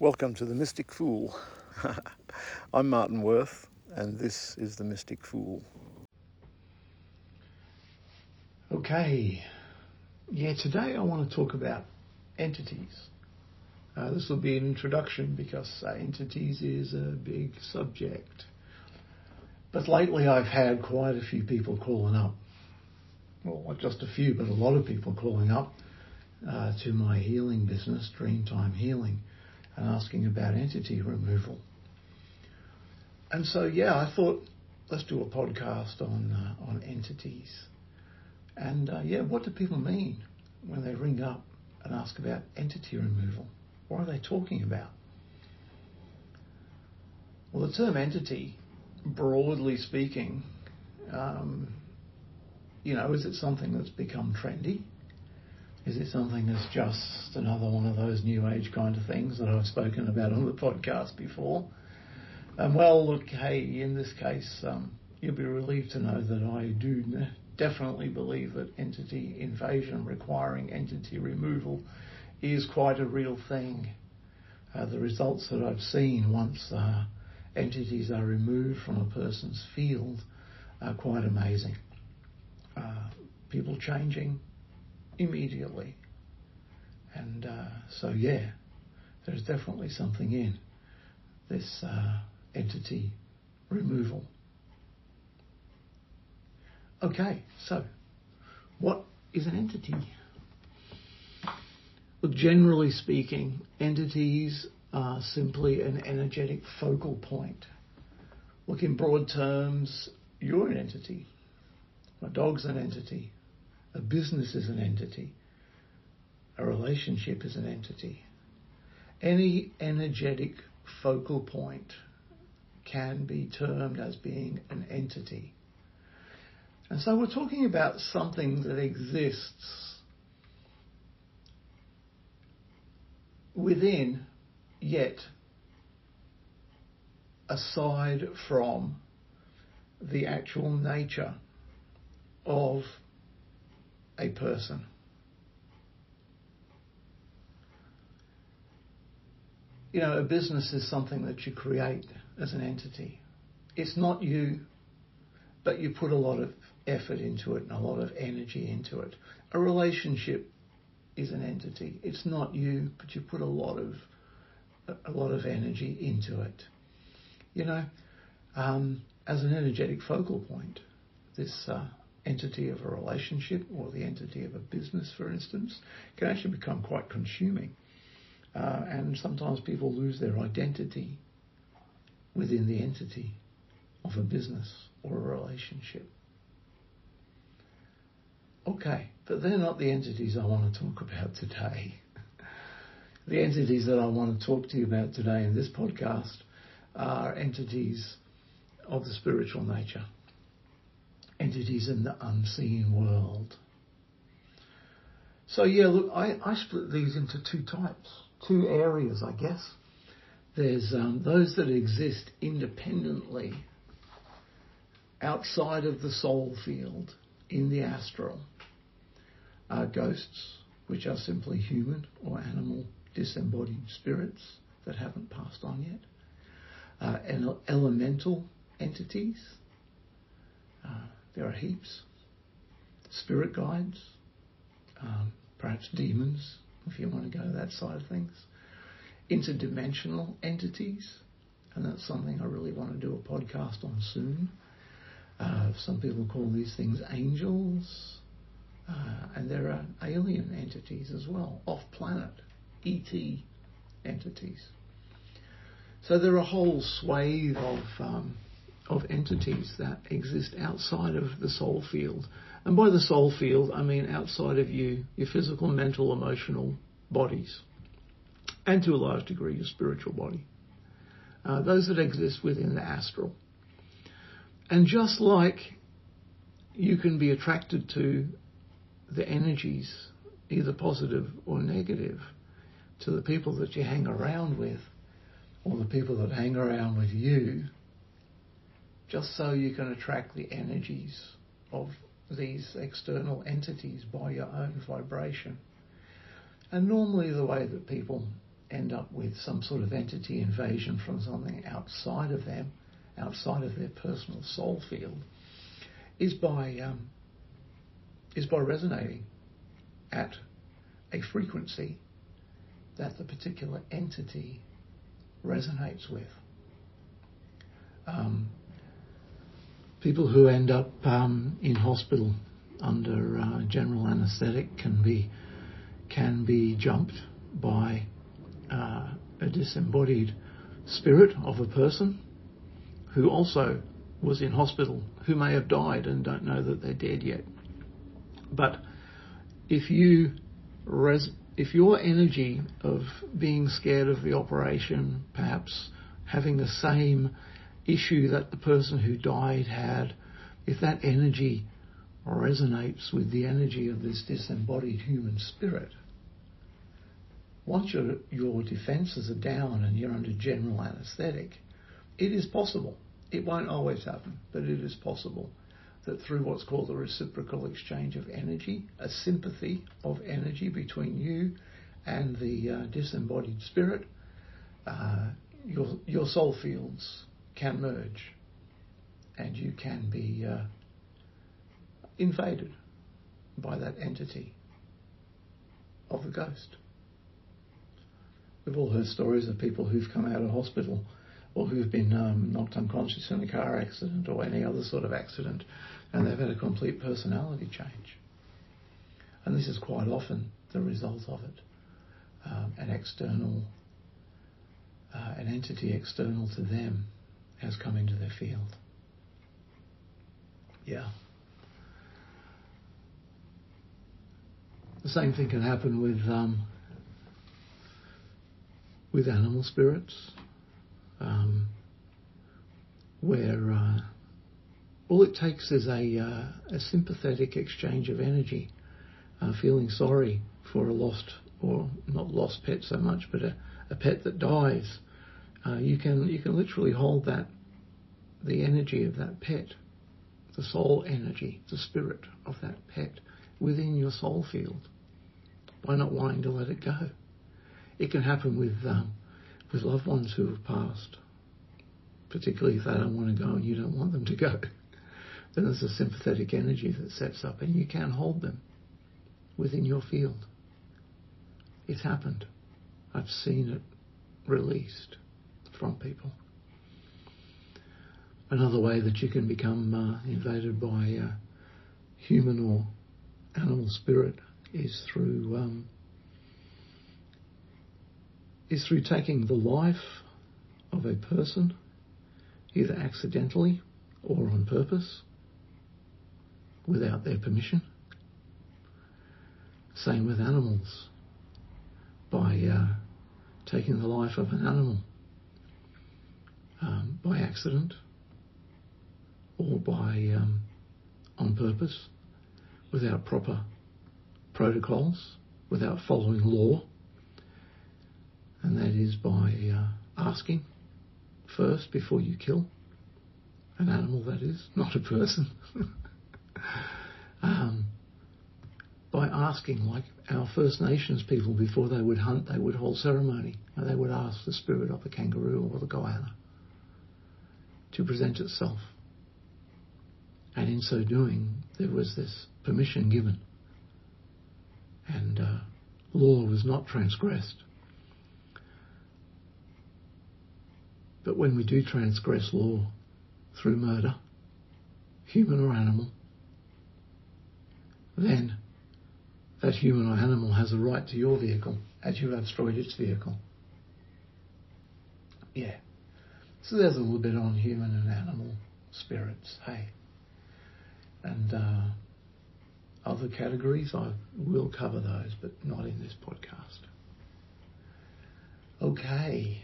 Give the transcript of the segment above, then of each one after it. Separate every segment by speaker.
Speaker 1: Welcome to the Mystic Fool. I'm Martin Worth, and this is the Mystic Fool.
Speaker 2: Okay, yeah, today I want to talk about entities. Uh, this will be an introduction because uh, entities is a big subject. But lately I've had quite a few people calling up. Well, not just a few, but a lot of people calling up uh, to my healing business, Dreamtime Healing and asking about entity removal. And so, yeah, I thought let's do a podcast on uh, on entities. And uh, yeah, what do people mean when they ring up and ask about entity removal? What are they talking about? Well, the term entity, broadly speaking, um, you know, is it something that's become trendy? Is it something that's just another one of those new age kind of things that I've spoken about on the podcast before? Um, well, look, hey, in this case, um, you'll be relieved to know that I do definitely believe that entity invasion requiring entity removal is quite a real thing. Uh, the results that I've seen once uh, entities are removed from a person's field are quite amazing. Uh, people changing, immediately. And uh, so, yeah, there's definitely something in this uh, entity removal. Okay, so what is an entity? Well, generally speaking, entities are simply an energetic focal point. Look, in broad terms, you're an entity. My dog's an entity. A business is an entity. A relationship is an entity. Any energetic focal point can be termed as being an entity. And so we're talking about something that exists within, yet aside from the actual nature of a person. You know, a business is something that you create as an entity. It's not you, but you put a lot of effort into it and a lot of energy into it. A relationship is an entity. It's not you, but you put a lot of a lot of energy into it. You know, um, as an energetic focal point, this uh, entity of a relationship or the entity of a business, for instance, can actually become quite consuming. Uh, and sometimes people lose their identity within the entity of a business or a relationship. Okay, but they're not the entities I want to talk about today. the entities that I want to talk to you about today in this podcast are entities of the spiritual nature entities in the unseen world. So yeah, look, I, I split these into two types, two areas, I guess. There's um, those that exist independently outside of the soul field in the astral. Uh, ghosts, which are simply human or animal disembodied spirits that haven't passed on yet. Uh, and elemental entities, uh, there are heaps. Spirit guides, um, perhaps demons, if you want to go that side of things. Interdimensional entities, and that's something I really want to do a podcast on soon. Uh, some people call these things angels, uh, and there are alien entities as well, off planet, ET entities. So there are a whole swathe of um, of entities that exist outside of the soul field. And by the soul field, I mean outside of you, your physical, mental, emotional bodies, and to a large degree, your spiritual body. Uh, those that exist within the astral. And just like you can be attracted to the energies, either positive or negative, to the people that you hang around with, or the people that hang around with you, just so you can attract the energies of these external entities by your own vibration. And normally, the way that people end up with some sort of entity invasion from something outside of them, outside of their personal soul field, is by um, is by resonating at a frequency that the particular entity resonates with. Um, people who end up um, in hospital under uh, general anaesthetic can be can be jumped by uh, a disembodied spirit of a person who also was in hospital, who may have died and don't know that they're dead yet. But if you res- if your energy of being scared of the operation, perhaps having the same issue that the person who died had, if that energy resonates with the energy of this disembodied human spirit, once your, your defences are down and you're under general anaesthetic, it is possible. It won't always happen, but it is possible that through what's called a reciprocal exchange of energy, a sympathy of energy between you and the uh, disembodied spirit, uh, your, your soul fields can merge and you can be uh, invaded by that entity of the ghost. We've all heard stories of people who've come out of hospital or who've been um, knocked unconscious in a car accident or any other sort of accident and they've had a complete personality change. And this is quite often the result of it. Um, an external, uh, an entity external to them has come into their field. Yeah. The same thing can happen with um, with animal spirits, um, where uh, all it takes is a, uh, a sympathetic exchange of energy, uh, feeling sorry for a lost or not lost pet so much, but a, a pet that dies. Uh, you can you can literally hold that the energy of that pet, the soul energy, the spirit of that pet within your soul field by not wanting to let it go. It can happen with um, with loved ones who have passed, particularly if they don't want to go and you don't want them to go then there's a sympathetic energy that sets up and you can hold them within your field. It's happened. I've seen it released from people. Another way that you can become uh, invaded by uh, human or animal spirit is through um, is through taking the life of a person, either accidentally or on purpose, without their permission. Same with animals. By uh, taking the life of an animal um, by accident or by um, on purpose, without proper protocols, without following law, and that is by uh, asking first before you kill an animal, that is, not a person. um, by asking, like our First Nations people, before they would hunt, they would hold ceremony. And they would ask the spirit of the kangaroo or the goanna to present itself. And in so doing, there was this permission given. And uh, law was not transgressed. But when we do transgress law through murder, human or animal, then that human or animal has a right to your vehicle as you have destroyed its vehicle. Yeah. So there's a little bit on human and animal spirits, hey. And uh, other categories, I will cover those, but not in this podcast. Okay.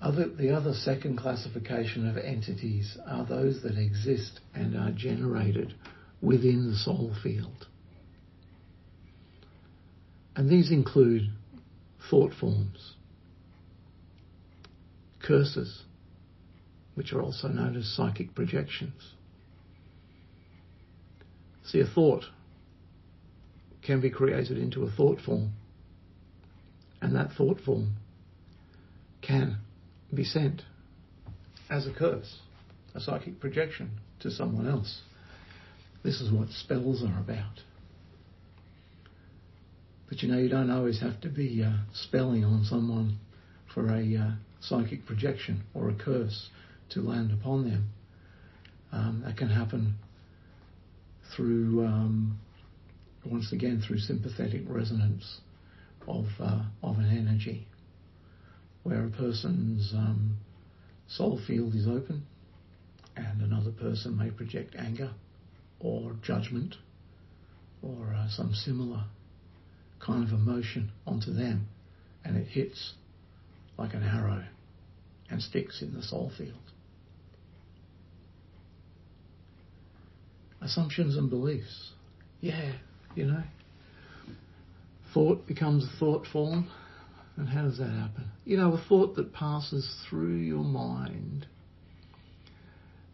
Speaker 2: Other, the other second classification of entities are those that exist and are generated within the soul field. And these include thought forms, curses, which are also known as psychic projections. See, a thought can be created into a thought form, And that thought form can be sent as a curse, a psychic projection to someone else. This is what spells are about. But you know, you don't always have to be uh, spelling on someone for a uh, psychic projection or a curse to land upon them. Um, that can happen through, um, once again, through sympathetic resonance of, uh, of an energy, where a person's um, soul field is open and another person may project anger or judgment or uh, some similar kind of emotion onto them and it hits like an arrow and sticks in the soul field. Assumptions and beliefs. Yeah, you know. Thought becomes a thought form. And how does that happen? You know, a thought that passes through your mind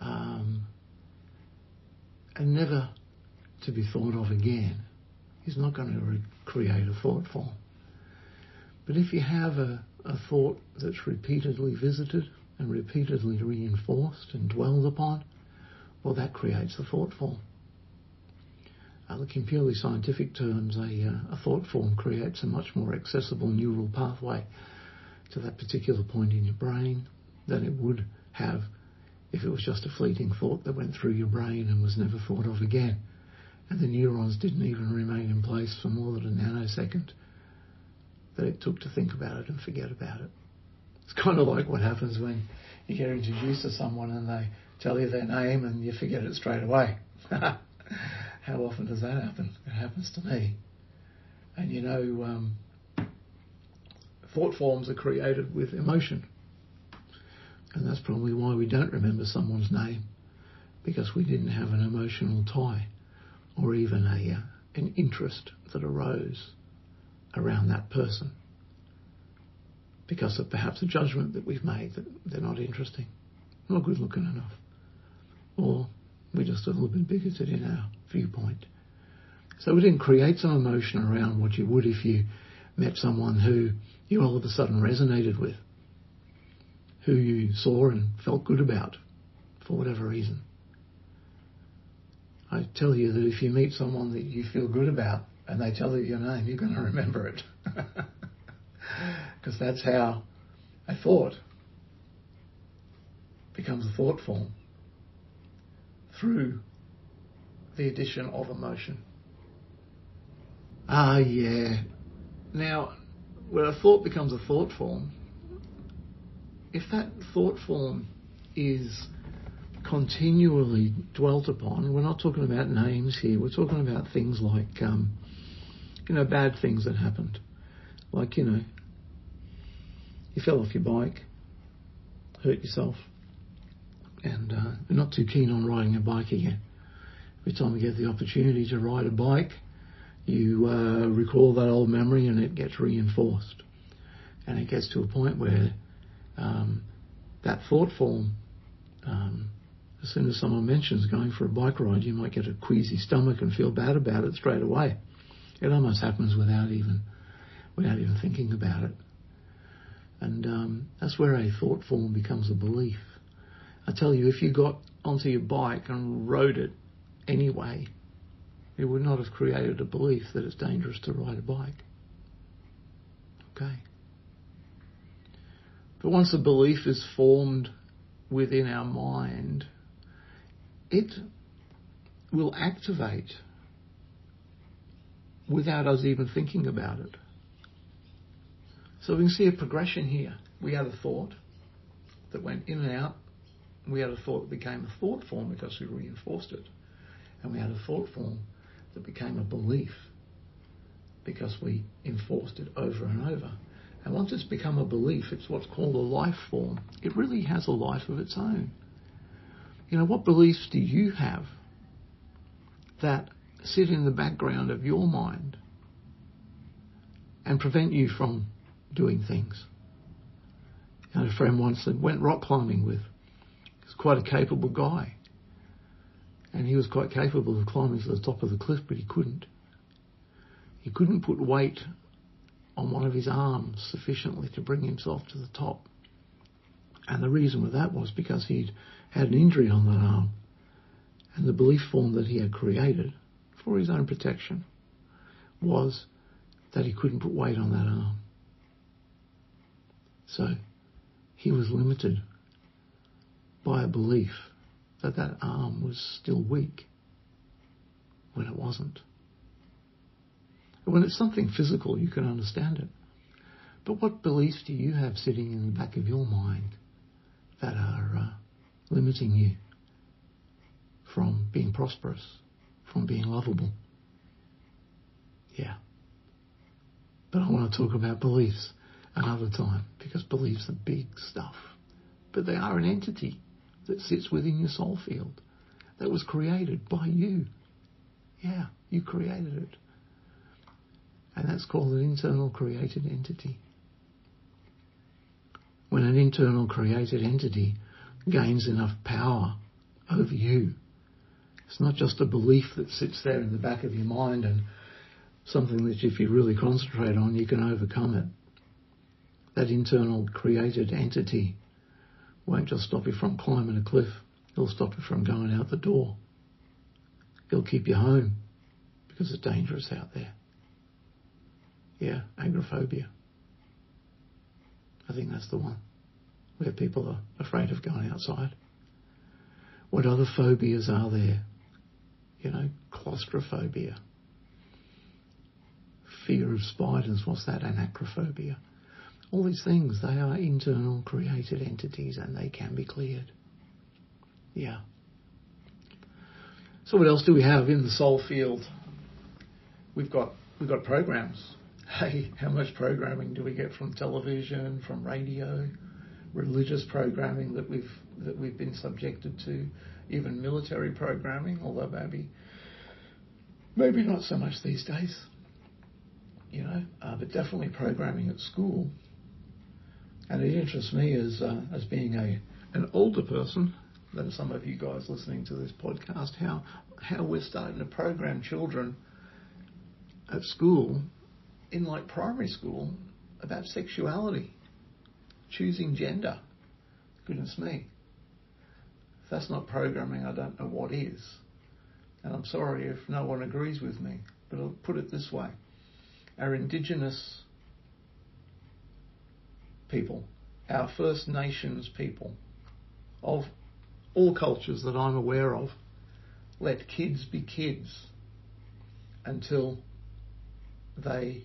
Speaker 2: um, and never to be thought of again is not going to re- create a thought form. But if you have a, a thought that's repeatedly visited and repeatedly reinforced and dwelled upon, well, that creates a thought form. Uh, look, in purely scientific terms, a, uh, a thought form creates a much more accessible neural pathway to that particular point in your brain than it would have if it was just a fleeting thought that went through your brain and was never thought of again. And the neurons didn't even remain in place for more than a nanosecond that it took to think about it and forget about it. It's kind of like what happens when you get introduced to someone and they tell you their name and you forget it straight away. How often does that happen? It happens to me. And you know, um, thought forms are created with emotion. And that's probably why we don't remember someone's name, because we didn't have an emotional tie or even a, uh, an interest that arose around that person because of perhaps a judgment that we've made that they're not interesting, not good looking enough, or we're just a little bit bigoted in our viewpoint. So we didn't create some emotion around what you would if you met someone who you all of a sudden resonated with, who you saw and felt good about for whatever reason. I tell you that if you meet someone that you feel good about and they tell you your name, you're going to remember it. Because that's how a thought becomes a thought form through the addition of emotion. Ah, yeah. Now, when a thought becomes a thought form, if that thought form is continually dwelt upon. We're not talking about names here. We're talking about things like, um, you know, bad things that happened. Like, you know, you fell off your bike, hurt yourself, and uh, not too keen on riding a bike again. Every time you get the opportunity to ride a bike, you uh, recall that old memory and it gets reinforced. And it gets to a point where um, that thought form um, as soon as someone mentions going for a bike ride, you might get a queasy stomach and feel bad about it straight away. It almost happens without even without even thinking about it. And um, that's where a thought form becomes a belief. I tell you, if you got onto your bike and rode it anyway, it would not have created a belief that it's dangerous to ride a bike. Okay. But once a belief is formed within our mind, it will activate without us even thinking about it. So we can see a progression here. We had a thought that went in and out. We had a thought that became a thought form because we reinforced it. And we had a thought form that became a belief because we enforced it over and over. And once it's become a belief, it's what's called a life form. It really has a life of its own. You know, what beliefs do you have that sit in the background of your mind and prevent you from doing things? I had a friend once that went rock climbing with. Quite a capable guy. And he was quite capable of climbing to the top of the cliff, but he couldn't. He couldn't put weight on one of his arms sufficiently to bring himself to the top. And the reason for that was because he'd had an injury on that arm. And the belief form that he had created for his own protection was that he couldn't put weight on that arm. So he was limited by a belief that that arm was still weak when it wasn't. When it's something physical, you can understand it. But what beliefs do you have sitting in the back of your mind that are uh, limiting you from being prosperous, from being lovable? Yeah. But I want to talk about beliefs another time because beliefs are big stuff. But they are an entity that sits within your soul field that was created by you. Yeah, you created it. And that's called an internal created entity. When an internal created entity gains enough power over you, it's not just a belief that sits there in the back of your mind and something that if you really concentrate on, you can overcome it. That internal created entity won't just stop you from climbing a cliff, it'll stop you from going out the door. It'll keep you home because it's dangerous out there. Yeah, agoraphobia. I think that's the one where people are afraid of going outside. What other phobias are there? You know, claustrophobia, fear of spiders, what's that? Anacrophobia. All these things, they are internal created entities and they can be cleared. Yeah. So what else do we have in the soul field? We've got we've got programs hey, how much programming do we get from television, from radio, religious programming that we've that we've been subjected to, even military programming, although maybe maybe not so much these days, you know, uh, but definitely programming at school. And it interests me as uh, as being a an older person than some of you guys listening to this podcast, how how we're starting to program children at school in like primary school about sexuality, choosing gender. Goodness me. If that's not programming, I don't know what is. And I'm sorry if no one agrees with me, but I'll put it this way. Our indigenous people, our First Nations people, of all cultures that I'm aware of, let kids be kids until they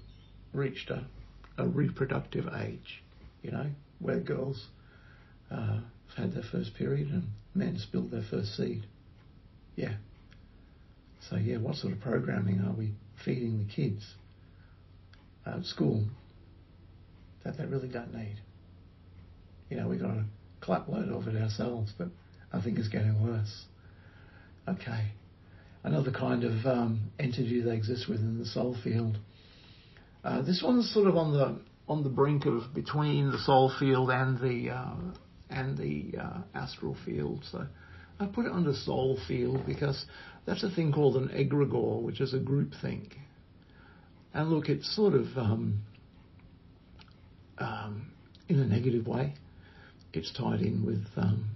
Speaker 2: reached a, a reproductive age, you know, where girls uh, had their first period and men spilled their first seed. Yeah. So, yeah, what sort of programming are we feeding the kids at school that they really don't need? You know, we've got a clapload of it ourselves, but I think it's getting worse. Okay. Another kind of um, entity that exists within the soul field uh, this one's sort of on the on the brink of between the soul field and the uh, and the uh, astral field. So I put it under soul field because that's a thing called an egregore, which is a group think. And look, it's sort of um, um, in a negative way. It's tied in with um,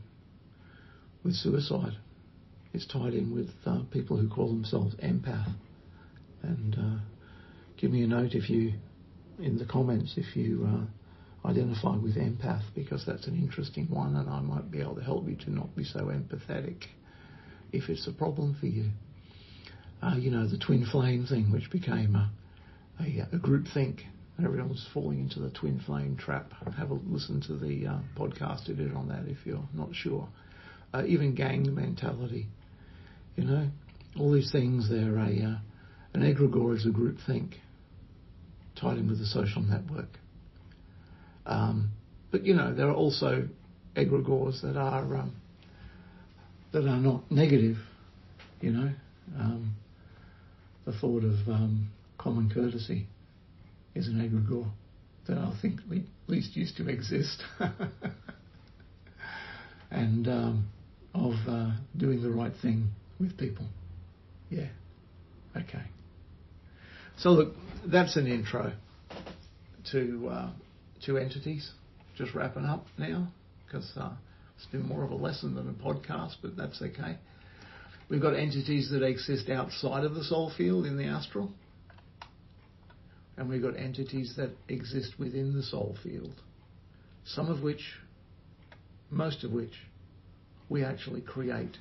Speaker 2: with suicide. It's tied in with uh, people who call themselves empath and uh, give me a note if you, in the comments, if you uh, identify with empath, because that's an interesting one, and I might be able to help you to not be so empathetic if it's a problem for you. Uh, you know, the twin flame thing, which became a, a, a group think. Everyone's falling into the twin flame trap. Have a listen to the uh, podcast I did on that if you're not sure. Uh, even gang mentality, you know, all these things. They're a uh, an egregore is a group think tied in with the social network. Um, but you know, there are also egregores that are um, that are not negative. You know, um, the thought of um, common courtesy is an egregore that I think le- least used to exist, and um, of uh, doing the right thing with people. Yeah. Okay. So look, that's an intro. to uh, two entities. Just wrapping up now because uh, it's been more of a lesson than a podcast, but that's okay. We've got entities that exist outside of the soul field in the astral, and we've got entities that exist within the soul field, some of which, most of which, we actually create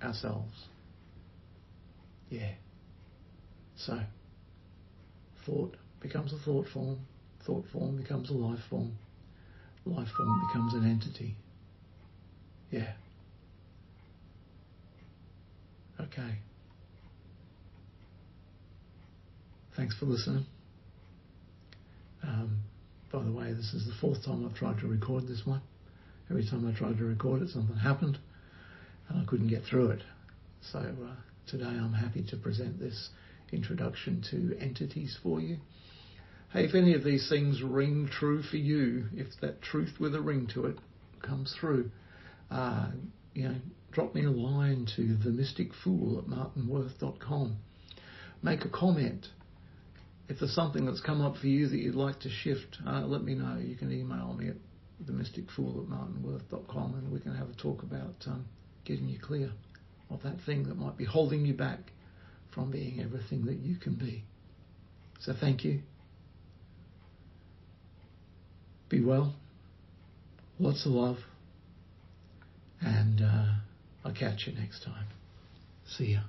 Speaker 2: ourselves. Yeah. So, thought becomes a thought form, thought form becomes a life form, life form becomes an entity. Yeah. Okay. Thanks for listening. Um, by the way, this is the fourth time I've tried to record this one. Every time I tried to record it, something happened and I couldn't get through it. So uh, today I'm happy to present this introduction to entities for you. Hey, if any of these things ring true for you, if that truth with a ring to it comes through, uh, you know, drop me a line to themysticfool at martinworth.com. Make a comment. If there's something that's come up for you that you'd like to shift, uh, let me know. You can email me at themysticfool at martinworth.com and we can have a talk about um, getting you clear of that thing that might be holding you back from being everything that you can be. So thank you. Be well. Lots of love. And uh, I'll catch you next time. See ya.